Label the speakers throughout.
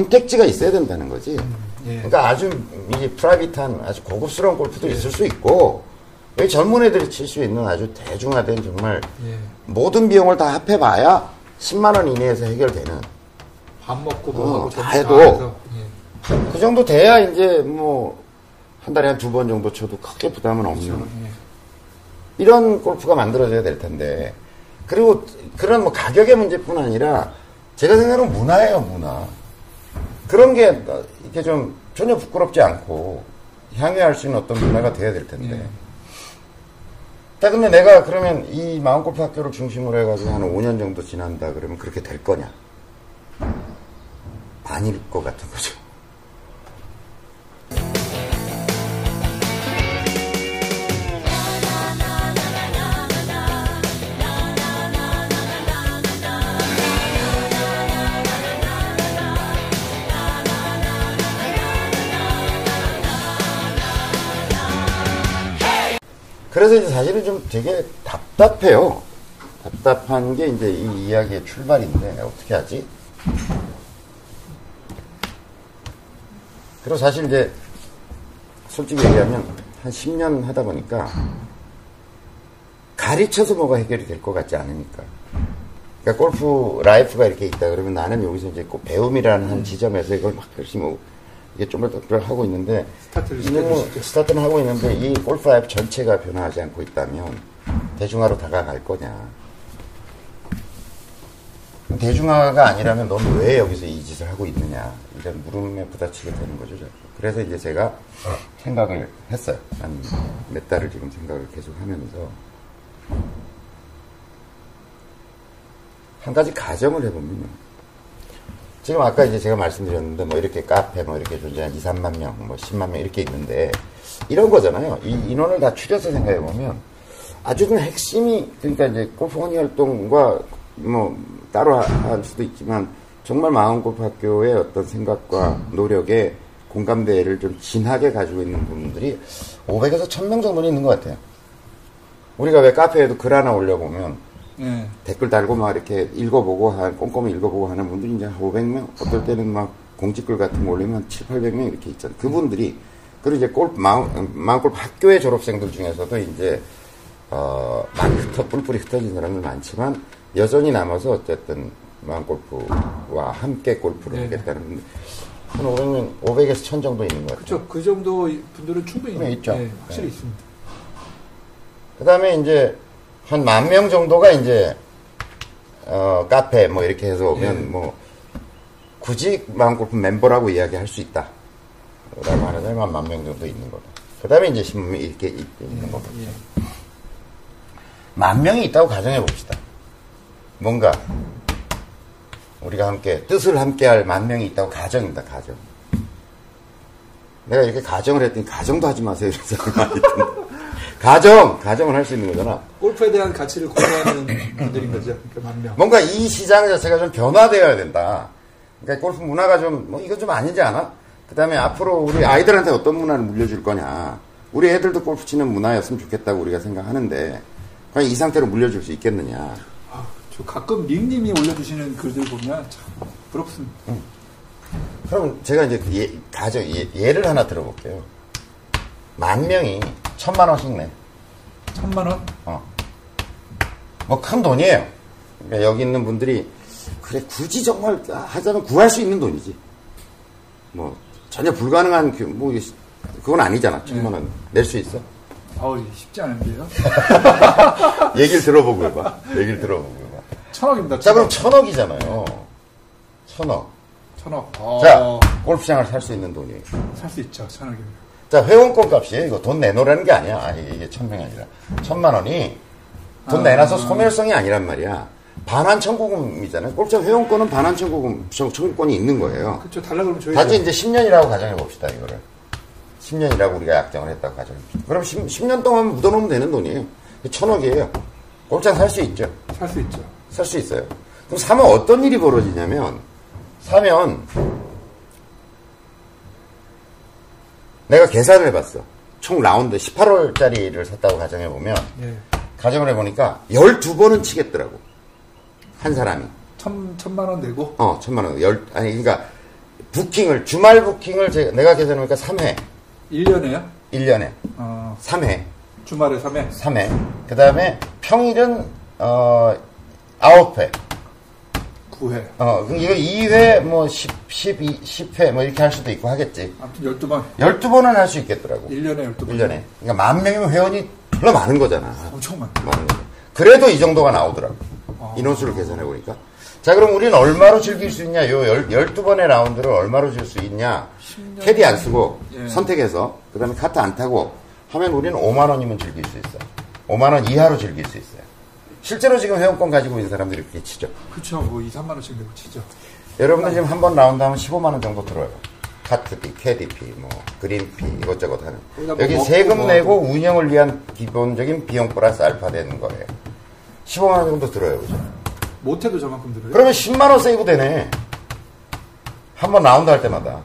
Speaker 1: 선택지가 있어야 된다는 거지.
Speaker 2: 예.
Speaker 1: 그러니까 아주 이제 프라이빗한 아주 고급스러운 골프도 있을 수 있고 왜 젊은 애들이 칠 수 있는 아주 대중화된 정말
Speaker 2: 예.
Speaker 1: 모든 비용을 다 합해봐야 10만 원 이내에서 해결되는
Speaker 2: 밥 먹고
Speaker 1: 어, 뭐다
Speaker 2: 점심
Speaker 1: 해도.
Speaker 2: 예.
Speaker 1: 그 정도 돼야 이제 뭐 한 달에 한 두 번 정도 쳐도 크게 부담은 없는
Speaker 2: 예.
Speaker 1: 이런 골프가 만들어져야 될 텐데 그리고 그런 뭐 가격의 문제뿐 아니라 제가 생각하는 문화예요 문화 그런 게 이렇게 좀 전혀 부끄럽지 않고 향유할 수 있는 어떤 문화가 돼야 될 텐데.
Speaker 2: 예.
Speaker 1: 자 근데 내가 그러면 이 마음골프 학교를 중심으로 해가지고 한 5년 정도 지난다 그러면 그렇게 될 거냐? 아닐 것 같은 거죠 그래서 이제 사실은 좀 되게 답답해요. 답답한 게 이제 이 이야기의 출발인데 어떻게 하지? 그리고 사실 이제 솔직히 얘기하면 한 10년 하다 보니까 가르쳐서 뭐가 해결이 될 것 같지 않으니까. 그러니까 골프 life가 이렇게 있다 그러면 나는 여기서 이제 꼭 배움이라는 한 지점에서 이걸 막 열심히 뭐 이게 좀더 하고 있는데
Speaker 2: 스타트를.
Speaker 1: 스타트는 하고 있는데 이 골프 life 전체가 변화하지 않고 있다면 대중화로 다가갈 거냐. 대중화가 아니라면 넌 왜 여기서 이 짓을 하고 있느냐. 이런 물음에 부딪히게 되는 거죠. 자꾸. 그래서 이제 제가 생각을 했어요. 한 몇 달을 지금 생각을 계속 하면서. 한 가지 가정을 해보면요. 지금 아까 이제 제가 말씀드렸는데 뭐 이렇게 카페 뭐 이렇게 존재한 2, 3만 명, 뭐 10만 명 이렇게 있는데 이런 거잖아요. 이 인원을 다 추려서 생각해 보면 아주 그 핵심이 그러니까 이제 골프 혼이 활동과 뭐 따로 하- 할 수도 있지만 정말 마음 골프 학교의 어떤 생각과 노력에 공감대를 좀 진하게 가지고 있는 분들이 500에서 1000명 정도는 있는 것 같아요. 우리가 왜 카페에도 글 하나 올려보면
Speaker 2: 예.
Speaker 1: 댓글 달고 막 이렇게 읽어보고 한 꼼꼼히 읽어보고 하는 분들이 이제 한 500명 어떨 때는 막 공지글 같은 거 올리면 7, 800명 이렇게 있잖아요. 그분들이 그리고 이제 골프 마음 마음골프 학교의 졸업생들 중에서도 이제 어 막 흩어 뿔뿔이 흩어진 사람들 많지만 여전히 남아서 어쨌든 마음골프와 함께 골프를
Speaker 2: 네.
Speaker 1: 하겠다는 분들 한 500명 500에서 1000 정도 있는 것 같아요.
Speaker 2: 그렇죠. 그 정도 분들은 충분히
Speaker 1: 네, 있죠.
Speaker 2: 예, 확실히
Speaker 1: 네.
Speaker 2: 있습니다.
Speaker 1: 그 다음에 이제 한 만 명 정도가 이제 어 카페 뭐 이렇게 해서 오면
Speaker 2: 예.
Speaker 1: 뭐 굳이 마음골프 멤버라고 이야기할 수 있다. 라고 하는 사람이 한만 명 정도 있는 거다. 그 다음에 이제 신문이 이렇게 있- 있는 거고.
Speaker 2: 예.
Speaker 1: 만 명이 있다고 가정해 봅시다. 뭔가 우리가 함께 뜻을 함께 할 만 명이 있다고 가정입니다. 가정. 내가 이렇게 가정을 했더니 가정도 하지 마세요. 이런 사람이 많이 있던데. 가정, 가정을 할 수 있는 거잖아.
Speaker 2: 골프에 대한 가치를 공유하는 분들인 거죠. 만 명.
Speaker 1: 뭔가 이 시장 자체가 좀 변화되어야 된다. 그러니까 골프 문화가 좀, 뭐, 이건 좀 아니지 않아? 그 다음에 앞으로 우리 아이들한테 어떤 문화를 물려줄 거냐. 우리 애들도 골프 치는 문화였으면 좋겠다고 우리가 생각하는데, 과연 이 상태로 물려줄 수 있겠느냐.
Speaker 2: 아, 저 가끔 닉님이 올려주시는 글들 보면 참 부럽습니다.
Speaker 1: 그럼 제가 이제 그 예, 가정, 예, 예를 하나 들어볼게요. 만 명이 천만 원씩 내.
Speaker 2: 천만 원?
Speaker 1: 어. 뭐 큰 돈이에요. 그러니까 여기 있는 분들이 그래 굳이 정말 하자면 구할 수 있는 돈이지. 뭐 전혀 불가능한 그- 뭐 그건 아니잖아. 천만 원 낼 수 있어.
Speaker 2: 아우 쉽지 않은데요.
Speaker 1: 얘기를 들어보고 해봐. 얘기를 들어보고 해봐.
Speaker 2: 천억입니다.
Speaker 1: 자 그럼
Speaker 2: 천억.
Speaker 1: 천억이잖아요. 천억.
Speaker 2: 천억. 어,
Speaker 1: 자 골프장을 살 수 있는 돈이에요.
Speaker 2: 살 수 있죠. 천억입니다.
Speaker 1: 자 회원권 값이에요. 이거 돈 내놓으라는 게 아니야. 아니, 이게 천 명이 아니라 천만 원이 돈
Speaker 2: 아.
Speaker 1: 내놔서 소멸성이 아니란 말이야. 반환 청구금이잖아요. 골프장 회원권은 반환 청구금 청- 청구권이 있는 거예요.
Speaker 2: 그렇죠. 달라 그러면 줘야죠.
Speaker 1: 단지 이제 10년이라고 가정해 봅시다, 이거를. 10년이라고 우리가 약정을 했다고 가정해 봅시다. 그럼 10, 년 동안 묻어놓으면 되는 돈이에요. 천억이에요. 골프장 살수 있죠.
Speaker 2: 살 수 있죠.
Speaker 1: 살 수 있어요. 그럼 사면 어떤 일이 벌어지냐면, 사면, 내가 계산을 해봤어. 총 라운드 18월짜리를 샀다고 가정해보면,
Speaker 2: 예.
Speaker 1: 가정을 해보니까 12번은 치겠더라고. 한 사람이.
Speaker 2: 천, 천만 원 내고.
Speaker 1: 어, 천만 원. 열, 아니, 그러니까, 부킹을, 주말 부킹을 제가, 내가 계산해보니까 3회.
Speaker 2: 1년에요?
Speaker 1: 1년에.
Speaker 2: 어,
Speaker 1: 3회.
Speaker 2: 주말에 3회.
Speaker 1: 3회. 그 다음에 평일은, 어, 9회.
Speaker 2: 9회.
Speaker 1: 어, 그럼 이거 2회, 뭐, 10, 12, 10회, 뭐, 이렇게 할 수도 있고 하겠지.
Speaker 2: 아무튼 12번.
Speaker 1: 12번은 할 수 있겠더라고.
Speaker 2: 1년에 12번.
Speaker 1: 1년에. 그러니까 만 명이면 회원이 별로 많은 거잖아.
Speaker 2: 엄청 많다.
Speaker 1: 많은. 그래도 이 정도가 나오더라고. 인원수를 계산해 보니까. 자, 그럼 우리는 얼마로 즐길 수 있냐? 요 열, 12번의 라운드를 얼마로 줄 수 있냐? 캐디 안 쓰고
Speaker 2: 예.
Speaker 1: 선택해서 그 다음에 카트 안 타고 하면 우리는 5만 원이면 즐길 수 있어. 5만 원 이하로 즐길 수 있어요. 실제로 지금 회원권 가지고 있는 사람들이 그렇게 치죠.
Speaker 2: 그쵸. 뭐 2, 3만 원씩 내고 치죠.
Speaker 1: 여러분들 지금 한 번 라운드 하면 15만 원 정도 들어요. 카트비, 캐디비, 뭐 그린피 이것저것 하는.
Speaker 2: 뭐
Speaker 1: 여기 세금
Speaker 2: 뭐
Speaker 1: 내고 운영을 위한 기본적인 비용 플러스 알파 되는 거예요. 15만 원 정도 들어요, 그죠?
Speaker 2: 못해도 저만큼 들어요.
Speaker 1: 그러면 10만 원 save 되네. 한 번 라운드 할 때마다.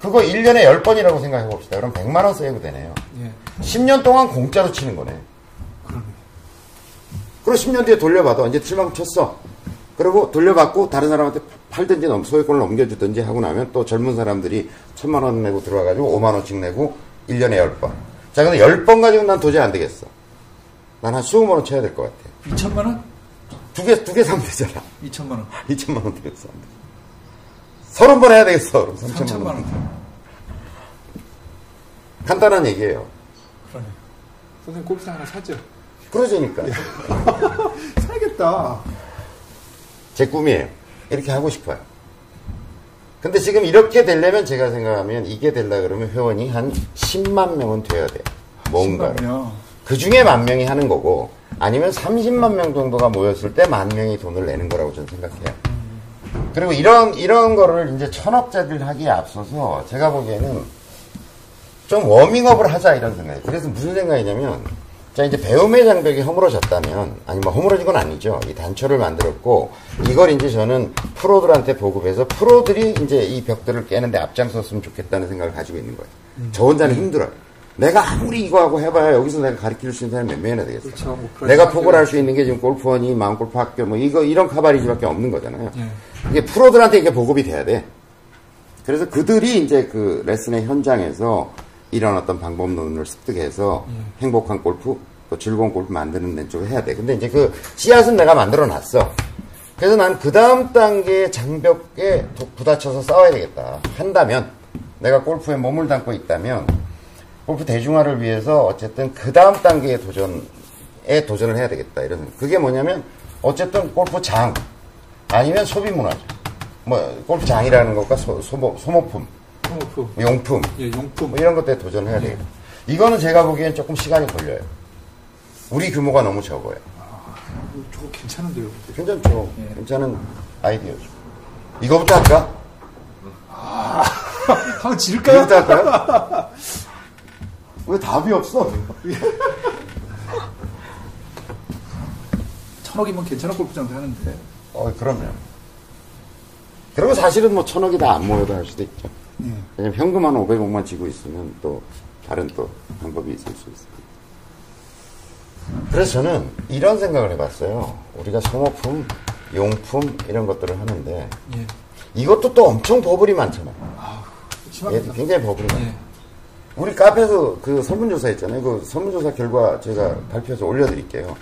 Speaker 1: 그거 1년에 10번이라고 생각해 봅시다. 그럼 100만 원 save 되네요.
Speaker 2: 예.
Speaker 1: 10년 동안 공짜로 치는 거네. 그리고 10년 뒤에 돌려받아. 이제 7만큼 쳤어. 그리고 돌려받고 다른 사람한테 팔든지 넘- 소유권을 넘겨주든지 하고 나면 또 젊은 사람들이 천만 원 내고 들어와가지고 5만 원씩 내고 1년에 10번. 자, 근데 10번 가지고 난 도저히 안 되겠어. 난 한 15번은 쳐야 될 것 같아.
Speaker 2: 2천만 원?
Speaker 1: 두 개, 두 개 사면 되잖아.
Speaker 2: 2천만 원.
Speaker 1: 2천만 원 되겠어. 서른 번 해야 되겠어. 그럼 3천만
Speaker 2: 3천만
Speaker 1: 원.
Speaker 2: 원.
Speaker 1: 간단한 얘기예요.
Speaker 2: 그러네. 선생님 골프장 하나 사죠.
Speaker 1: 그러자니까.
Speaker 2: 사야겠다.
Speaker 1: 제 꿈이에요. 이렇게 하고 싶어요. 근데 지금 이렇게 되려면 제가 생각하면 이게 되려 그러면 회원이 한 10만 명은 돼야 돼요. 뭔가.
Speaker 2: 10만 명.
Speaker 1: 그 중에 만 명이 하는 거고 아니면 30만 명 정도가 모였을 때 만 명이 돈을 내는 거라고 저는 생각해요. 그리고 이런 이런 거를 이제 천억짜리를 하기에 앞서서 제가 보기에는 좀 워밍업을 하자 이런 생각이에요. 그래서 무슨 생각이냐면 자 이제 배움의 장벽이 허물어졌다면 아니 뭐 허물어진 건 아니죠. 이 단초를 만들었고 이걸 이제 저는 프로들한테 보급해서 프로들이 이제 이 벽들을 깨는데 앞장섰으면 좋겠다는 생각을 가지고 있는 거예요. 저 혼자는 힘들어요. 내가 아무리 이거 하고 해봐야 여기서 내가 가르칠 수 있는 사람이 몇 명이나 되겠어요.
Speaker 2: 그렇죠. 뭐
Speaker 1: 내가 포괄할 수 있는 게 지금 골프원이 마음골프 학교 뭐 이거 이런 카바리지밖에 없는 거잖아요.
Speaker 2: 예.
Speaker 1: 이게 프로들한테 이게 보급이 돼야 돼. 그래서 그들이 이제 그 레슨의 현장에서 이런 어떤 방법론을 습득해서 행복한 골프, 또 즐거운 골프 만드는 데 쪽을 해야 돼. 근데 이제 그 씨앗은 내가 만들어 놨어. 그래서 난 그 다음 단계의 장벽에 도- 부딪혀서 싸워야 되겠다. 한다면, 내가 골프에 몸을 담고 있다면, 골프 대중화를 위해서 어쨌든 그 다음 단계의 도전에 도전을 해야 되겠다. 이런. 그게 뭐냐면, 어쨌든 골프 장, 아니면 소비 문화죠. 뭐, 골프 장이라는 것과 소, 소모, 소모품,
Speaker 2: 통오프.
Speaker 1: 용품,
Speaker 2: 예, 용품.
Speaker 1: 뭐 이런 것들에 도전을 해야 되겠다. 이거는 제가 보기엔 조금 시간이 걸려요. 우리 규모가 너무 적어요.
Speaker 2: 저거 괜찮은데요.
Speaker 1: 괜찮죠.
Speaker 2: 예.
Speaker 1: 괜찮은 아이디어죠. 이거부터 할까?
Speaker 2: 한번 지를까요?
Speaker 1: 이거부터 할까요? 왜 답이 없어?
Speaker 2: 천억이면 괜찮은 골프장도 하는데.
Speaker 1: 어, 그럼요. 그리고 사실은 뭐 천억이 다 안 모여도 할 수도 있죠.
Speaker 2: 예.
Speaker 1: 왜냐면 현금 한 500억만 지고 있으면 또 다른 또 방법이 있을 수 있습니다. 그래서 저는 이런 생각을 해봤어요. 우리가 소모품, 용품 이런 것들을 하는데
Speaker 2: 예.
Speaker 1: 이것도 또 엄청 버블이 많잖아요. 예,
Speaker 2: 심합니다.
Speaker 1: 굉장히 버블이 많아요.
Speaker 2: 예.
Speaker 1: 우리 카페에서 그 설문조사 했잖아요. 그 설문조사 결과 제가 발표해서 올려드릴게요.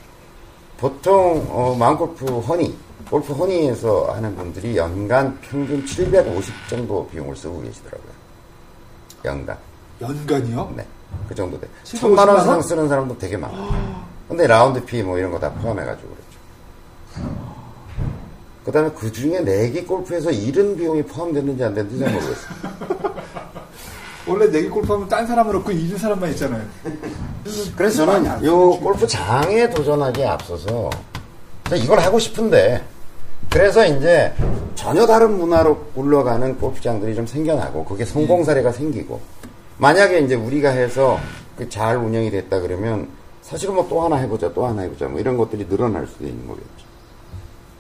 Speaker 1: 보통 어, 마음골프 허니, 골프 허니에서 하는 분들이 연간 평균 750 정도 비용을 쓰고 계시더라고요. 연간.
Speaker 2: 연간이요?
Speaker 1: 네. 그 정도 돼.
Speaker 2: 750만
Speaker 1: 천만 원
Speaker 2: 원?
Speaker 1: 이상 쓰는 사람도 되게 많아요. 근데 라운드 피 뭐 이런 거 다 포함해가지고 그렇죠. 그 다음에 그 중에 내기 골프에서 이른 비용이 포함됐는지 안 됐는지 잘 모르겠어요.
Speaker 2: 원래 내기 골프하면 딴 사람은 없고 이긴 사람만 있잖아요.
Speaker 1: 그래서 저는 안요
Speaker 2: 쓰죠.
Speaker 1: 골프 장에 도전하기에 앞서서 저 이걸 하고 싶은데 그래서 이제 전혀 다른 문화로 굴러가는 골프장들이 좀 생겨나고 그게 성공 사례가 생기고 만약에 이제 우리가 해서 그 잘 운영이 됐다 그러면 사실은 뭐 또 하나 해보자 또 하나 해보자 뭐 이런 것들이 늘어날 수도 있는 거겠죠.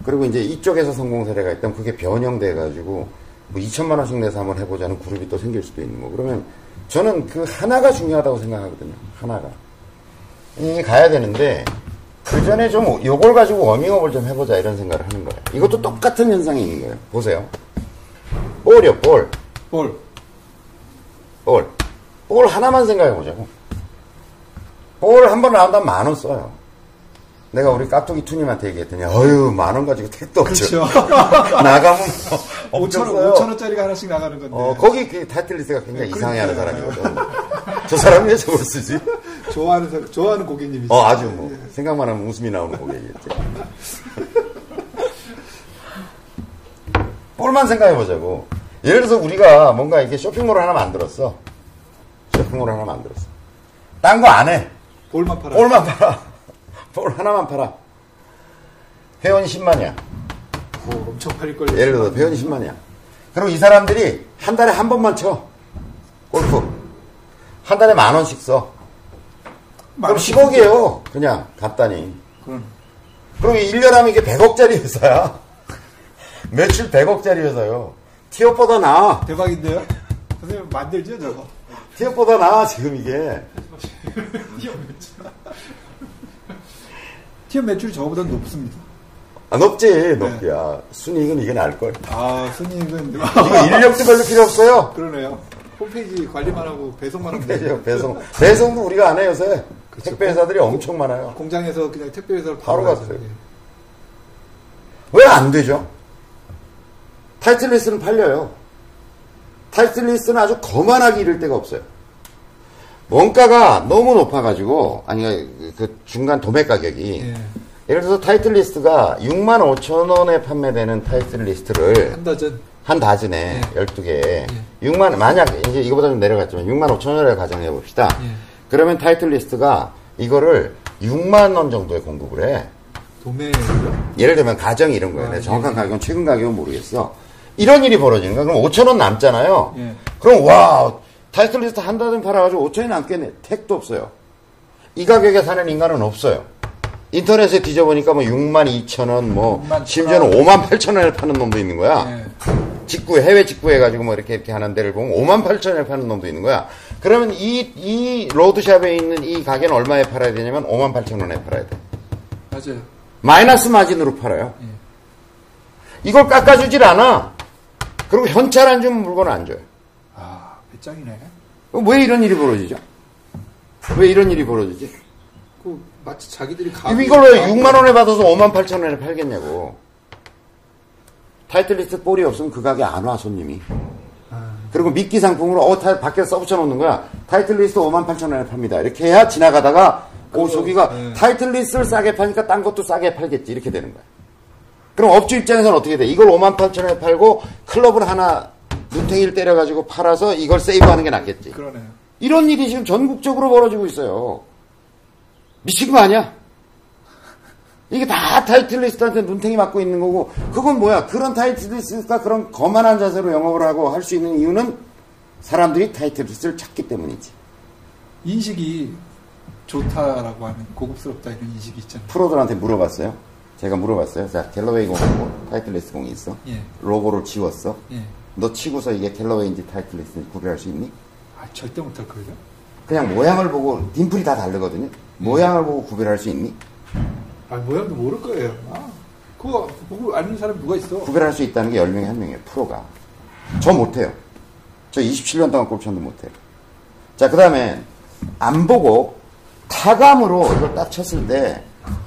Speaker 1: 그리고 이제 이쪽에서 성공 사례가 있다면 그게 변형돼 가지고 뭐 2천만 원씩 내서 한번 해보자는 그룹이 또 생길 수도 있는 거. 그러면 저는 그 하나가 중요하다고 생각하거든요. 하나가. 이게 가야 되는데 그 전에 좀 요걸 가지고 워밍업을 좀 해보자 이런 생각을 하는 거예요. 이것도 똑같은 현상이 있는 거예요. 보세요. 볼이요, 볼.
Speaker 2: 볼.
Speaker 1: 볼. 볼 하나만 생각해보자고. 볼 한 번 나온다면 만 원 써요. 내가 우리 깍두기 투님한테 얘기했더니, 어휴, 만 원 가지고 택도 없죠.
Speaker 2: 그렇죠.
Speaker 1: 나가면 뭐,
Speaker 2: 5천 원,
Speaker 1: 없겠어요.
Speaker 2: 5천 원짜리가 하나씩 나가는 건데.
Speaker 1: 어, 거기 그 타이틀리스트가 굉장히
Speaker 2: 네,
Speaker 1: 이상해하는
Speaker 2: 그러니까요.
Speaker 1: 사람이거든. 저 사람이 왜 저걸 쓰지?
Speaker 2: 좋아하는 사람, 좋아하는 고객님이죠.
Speaker 1: 어, 아주 뭐, 생각만 하면 웃음이 나오는 고객이겠지. 볼만 생각해 보자고. 예를 들어서 우리가 뭔가 이렇게 쇼핑몰을 하나 만들었어. 쇼핑몰을 하나 만들었어. 딴 거 안 해.
Speaker 2: 볼만 팔아.
Speaker 1: 볼만 팔아. 볼 하나만 팔아. 회원 10만이야.
Speaker 2: 오, 엄청 팔릴 걸요.
Speaker 1: 예를 들어서 회원이 10만이야. 그리고 이 사람들이 한 달에 한 번만 쳐. 골프. 한 달에 만 원씩 써. 그럼 10억이에요. 그냥 간단히.
Speaker 2: 그럼
Speaker 1: 그럼 1년 하면 이게 100억짜리 회사야. 매출 100억짜리 회사요. 티업보다 나아.
Speaker 2: 대박인데요? 선생님 만들죠, 저거?
Speaker 1: 티업보다 나아, 지금 이게.
Speaker 2: 티업 매출이 저보다 높습니다.
Speaker 1: 아, 높지, 높이야. 순이익은 이게 나을걸.
Speaker 2: 아, 손님은.
Speaker 1: 이거 인력도 별로 필요 없어요.
Speaker 2: 그러네요. 홈페이지 관리만 하고 배송만 하면 돼요.
Speaker 1: 배송. 배송도 우리가 안 해요, 요새.
Speaker 2: 그쵸.
Speaker 1: 택배 회사들이 엄청 많아요.
Speaker 2: 공장에서 그냥 택배 회사로
Speaker 1: 바로 갔어요.
Speaker 2: 예.
Speaker 1: 왜 안 되죠? 타이틀리스트는 팔려요. 타이틀리스트는 아주 거만하게 이를 데가 없어요. 원가가 너무 높아가지고, 아니, 그 중간 도매 가격이.
Speaker 2: 예.
Speaker 1: 예를 들어서 타이틀 리스트가 6만 5천 원에 판매되는 타이틀 리스트를
Speaker 2: 한 dozen.
Speaker 1: 한 dozen에 12개에 6만, 만약 이제 이거보다 좀 내려갔지만 6만 5천 원을 가정해 봅시다.
Speaker 2: 예.
Speaker 1: 그러면 타이틀 리스트가 이거를 6만 원 정도에 공급을 해.
Speaker 2: 도매요?
Speaker 1: 예를 들면 가정이 이런 거예요.
Speaker 2: 아, 예,
Speaker 1: 정확한
Speaker 2: 예.
Speaker 1: 가격은 최근 가격은 모르겠어. 이런 일이 벌어지는 거야. 그럼 5천 원 남잖아요.
Speaker 2: 예.
Speaker 1: 그럼 와 타이틀리스트 한 dozen 팔아가지고 5천이 남겠네. 택도 없어요. 이 가격에 사는 인간은 없어요. 인터넷에 뒤져보니까 뭐 6만 2천 원, 뭐
Speaker 2: 6만
Speaker 1: 심지어는 5만 8천 원에 파는 놈도 있는 거야.
Speaker 2: 예.
Speaker 1: 직구 해외 직구 해가지고 뭐 이렇게 이렇게 하는 데를 보면 5만 8천 원에 파는 놈도 있는 거야. 그러면 이 이 road shop에 있는 이 가게는 얼마에 팔아야 되냐면 5만 8천 원에 팔아야 돼.
Speaker 2: 맞아요.
Speaker 1: 마이너스 마진으로 팔아요.
Speaker 2: 예.
Speaker 1: 이걸 깎아주질 않아. 그리고 현찰 안 주면 물건 안 줘요.
Speaker 2: 아, 배짱이네.
Speaker 1: 왜 이런 일이 벌어지죠? 왜 이런 일이 벌어지지?
Speaker 2: 그, 마치 자기들이 가.
Speaker 1: 이걸 왜 6만 원에 받아서 5만 8천 원에 팔겠냐고. 타이틀리스트 볼이 없으면 그 가게 안 와, 손님이. 그리고 미끼 상품으로, 어, 타, 밖에 써붙여 놓는 거야. 타이틀리스트 5만 8천 원에 팝니다. 이렇게 해야 지나가다가, 오,
Speaker 2: 그거,
Speaker 1: 저기가
Speaker 2: 네.
Speaker 1: 타이틀리스트를 싸게 파니까 딴 것도 싸게 팔겠지. 이렇게 되는 거야. 그럼 업주 입장에서는 어떻게 돼? 이걸 5만 8천 원에 팔고, 클럽을 하나, 눈탱이를 때려가지고 팔아서 이걸 세이브하는 게 낫겠지.
Speaker 2: 그러네요.
Speaker 1: 이런 일이 지금 전국적으로 벌어지고 있어요. 미친 거 아니야? 이게 다 타이틀리스트한테 눈탱이 맞고 있는 거고, 그건 뭐야? 그런 타이틀리스트가 그런 거만한 자세로 영업을 하고 할 수 있는 이유는 사람들이 타이틀리스트를 찾기 때문이지.
Speaker 2: 인식이 좋다라고 하는, 고급스럽다 이런 인식이 있잖아요.
Speaker 1: 프로들한테 물어봤어요. 제가 물어봤어요. 자, 갤러웨이 공, 타이틀리스트 공이 있어.
Speaker 2: 예.
Speaker 1: 로고를 지웠어.
Speaker 2: 예.
Speaker 1: 너 치고서 이게 갤러웨이인지 타이틀리스트인지 구별할 수 있니?
Speaker 2: 아, 절대 못할 거예요.
Speaker 1: 그냥 모양을 보고, 딤플이 다 다르거든요. 모양을 보고 구별할 수 있니?
Speaker 2: 아, 모양도 모를 거예요. 아, 그거 보고 아는 사람 누가 있어?
Speaker 1: 구별할 수 있다는 게 10명에 한 명이에요, 프로가. 저 못해요. 저 27년 동안 골프 쳤는데 못해요. 자, 그 다음에, 안 보고, 타감으로 이걸 딱 쳤을 때,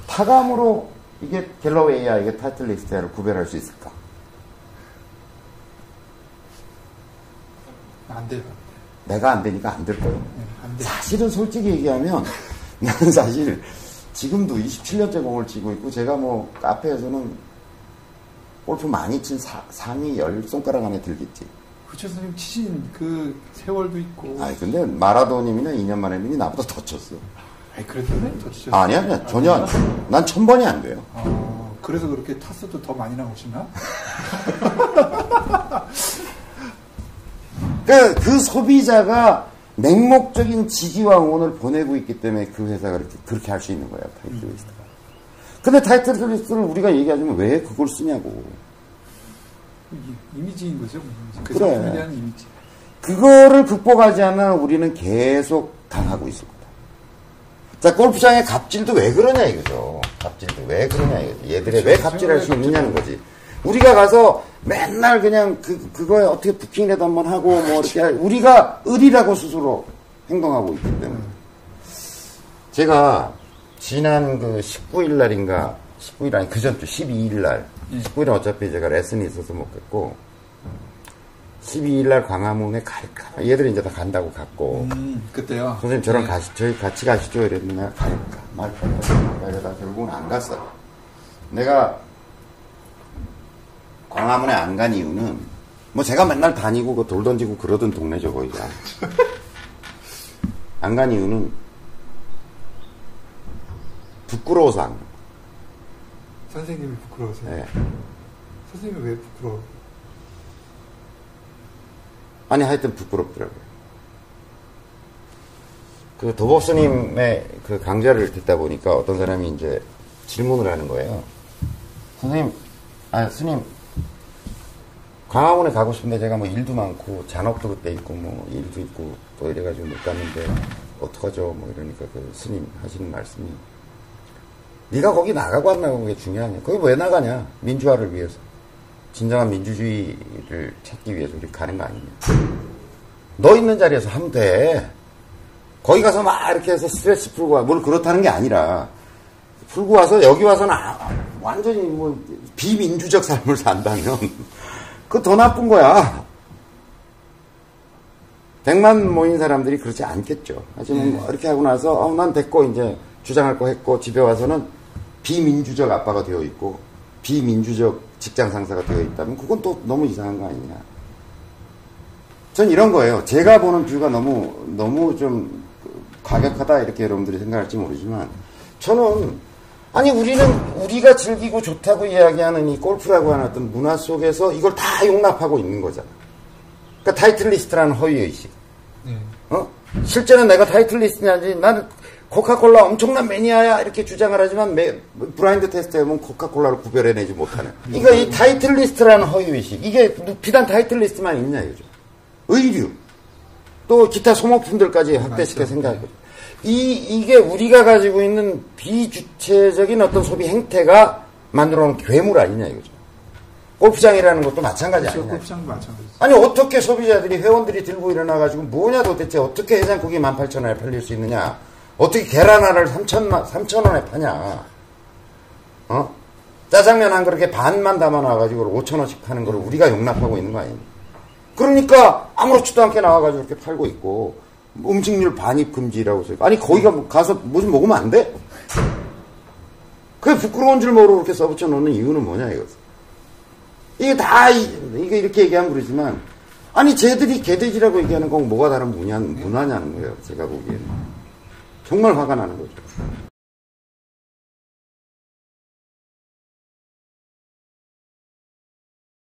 Speaker 1: 타감으로 이게 갤러웨이야, 이게 타이틀리스트야를 구별할 수 있을까?
Speaker 2: 안 돼요.
Speaker 1: 내가 안 되니까 안 될 거예요.
Speaker 2: 예, 안 돼.
Speaker 1: 사실은 솔직히 얘기하면, 나는 사실, 지금도 27년째 공을 치고 있고, 제가 뭐, 카페에서는 골프 많이 친 사, 상위 열 손가락 안에 들겠지.
Speaker 2: 그쵸, 선생님 치신 그 세월도 있고.
Speaker 1: 아니 근데 마라도님이나 2년 만에 님이 나보다 더 쳤어.
Speaker 2: 아니, 그래도 더 치셨어요.
Speaker 1: 아니야, 아니야 전혀 안 돼. 난 천 번이 안 돼요.
Speaker 2: 어, 그래서 그렇게 타수도 더 많이 나오시나?
Speaker 1: 그, 그 소비자가 맹목적인 지지와 응원을 보내고 있기 때문에 그 회사가 그렇게, 그렇게 할 수 있는 거예요, 타이틀 리스트가. 근데 타이틀 리스트를 우리가 얘기하자면 왜 그걸 쓰냐고.
Speaker 2: 이- 이미지인 거죠. 이미지. 그
Speaker 1: 그래.
Speaker 2: 대한 이미지.
Speaker 1: 그거를 극복하지 않아 우리는 계속 당하고 있을 거다. 자, 골프장의 갑질도 왜 그러냐 이거죠. 갑질도 왜 그러냐 이거지. 얘들이 왜 갑질할 수 있느냐는 거지. 우리가 가서 맨날 그냥 그, 그거에 어떻게 부킹이라도 한번 하고 뭐 이렇게 우리가 을이라고 스스로 행동하고 있기 때문에. 제가 지난 그 19일 날인가 19일 아니 그 전주 12일 날. 19일은 어차피 제가 레슨이 있어서 못 갔고 12일 날 광화문에 갈까? 얘들이 이제 다 간다고 갔고.
Speaker 2: 음, 그때요.
Speaker 1: 선생님 저랑
Speaker 2: 네.
Speaker 1: 가시, 저희 같이 가시죠? 이랬는데 내가 갈까? 말까? 이러다 결국은 안 갔어 내가 광화문에 안 간 이유는 뭐 제가 맨날 다니고 그 돌 던지고 그러던 동네죠 거기가 안간 이유는 부끄러워서.
Speaker 3: 선생님이 부끄러우세요?
Speaker 1: 예.
Speaker 3: 선생님이 왜 부끄러워?
Speaker 1: 아니 하여튼 부끄럽더라고요. 그 도복 스님의 그 강좌를 듣다 보니까 어떤 사람이 이제 질문을 하는 거예요. 선생님, 아 스님, 광화문에 가고 싶은데 제가 뭐 일도 많고 잔업도 그때 있고 뭐 일도 있고 또 이래가지고 못 갔는데 어떡하죠? 뭐 이러니까 그 스님 하시는 말씀이 네가 거기 나가고 안 나가고 게 중요하냐? 거기 왜 나가냐? 민주화를 위해서. 진정한 민주주의를 찾기 위해서 우리 가는 거 아니냐. 너 있는 자리에서 하면 돼. 거기 가서 막 이렇게 해서 스트레스 풀고 와. 뭘 그렇다는 게 아니라 풀고 와서 여기 와서는 아- 완전히 뭐 비민주적 삶을 산다면 그거 더 나쁜 거야. 백만 모인 사람들이 그렇지 않겠죠. 하지만 뭐 이렇게 하고 나서 어, 난 됐고 이제 주장할 거 했고 집에 와서는 비민주적 아빠가 되어 있고 비민주적 직장 상사가 되어 있다면 그건 또 너무 이상한 거 아니냐. 전 이런 거예요. 제가 보는 뷰가 너무 너무 좀 과격하다 이렇게 여러분들이 생각할지 모르지만 저는 아니 우리는 우리가 즐기고 좋다고 이야기하는 이 골프라고 하는 어떤 문화 속에서 이걸 다 용납하고 있는 거잖아. 그러니까 타이틀리스트라는 허위 의식.
Speaker 3: 네.
Speaker 1: 어? 실제는 내가 타이틀리스트냐지 나는 코카콜라 엄청난 매니아야 이렇게 주장을 하지만 매- blind test 해보면 코카콜라를 구별해내지 못하는 이거 이 타이틀리스트라는 허위 의식 이게 비단 타이틀리스트만 있냐 이거죠 의류 또 기타 소모품들까지 확대시켜. 생각하고 이 이게 우리가 가지고 있는 비주체적인 어떤 소비 행태가 만들어 놓은 괴물 아니냐 이거죠 골프장이라는 것도 마찬가지
Speaker 2: 그렇죠.
Speaker 1: 아니냐
Speaker 2: 골프장도 마찬가지죠.
Speaker 1: 아니 어떻게 소비자들이 회원들이 들고 일어나 가지고 뭐냐 도대체 어떻게 해장국이 18,000원에 팔릴 수 있느냐 어떻게 계란 하나를 3,000, 3,000원에 파냐 어? 짜장면 한 그릇에 반만 담아 놔 가지고 5,000원씩 파는 거를 우리가 용납하고 있는 거 아니니 그러니까 아무렇지도 않게 나와 가지고 이렇게 팔고 있고 음식물 반입 금지라고 써 있고 아니 거기 가 가서 무슨 먹으면 안 돼? 그게 부끄러운 줄 모르고 그렇게 써붙여 놓는 이유는 뭐냐 이거지 이게 다, 이- 이게 이렇게 얘기하면 그러지만, 아니, 쟤들이 개돼지라고 얘기하는 건 뭐가 다른 문화, 문화냐는 거예요, 제가 보기에는. 정말 화가 나는 거죠.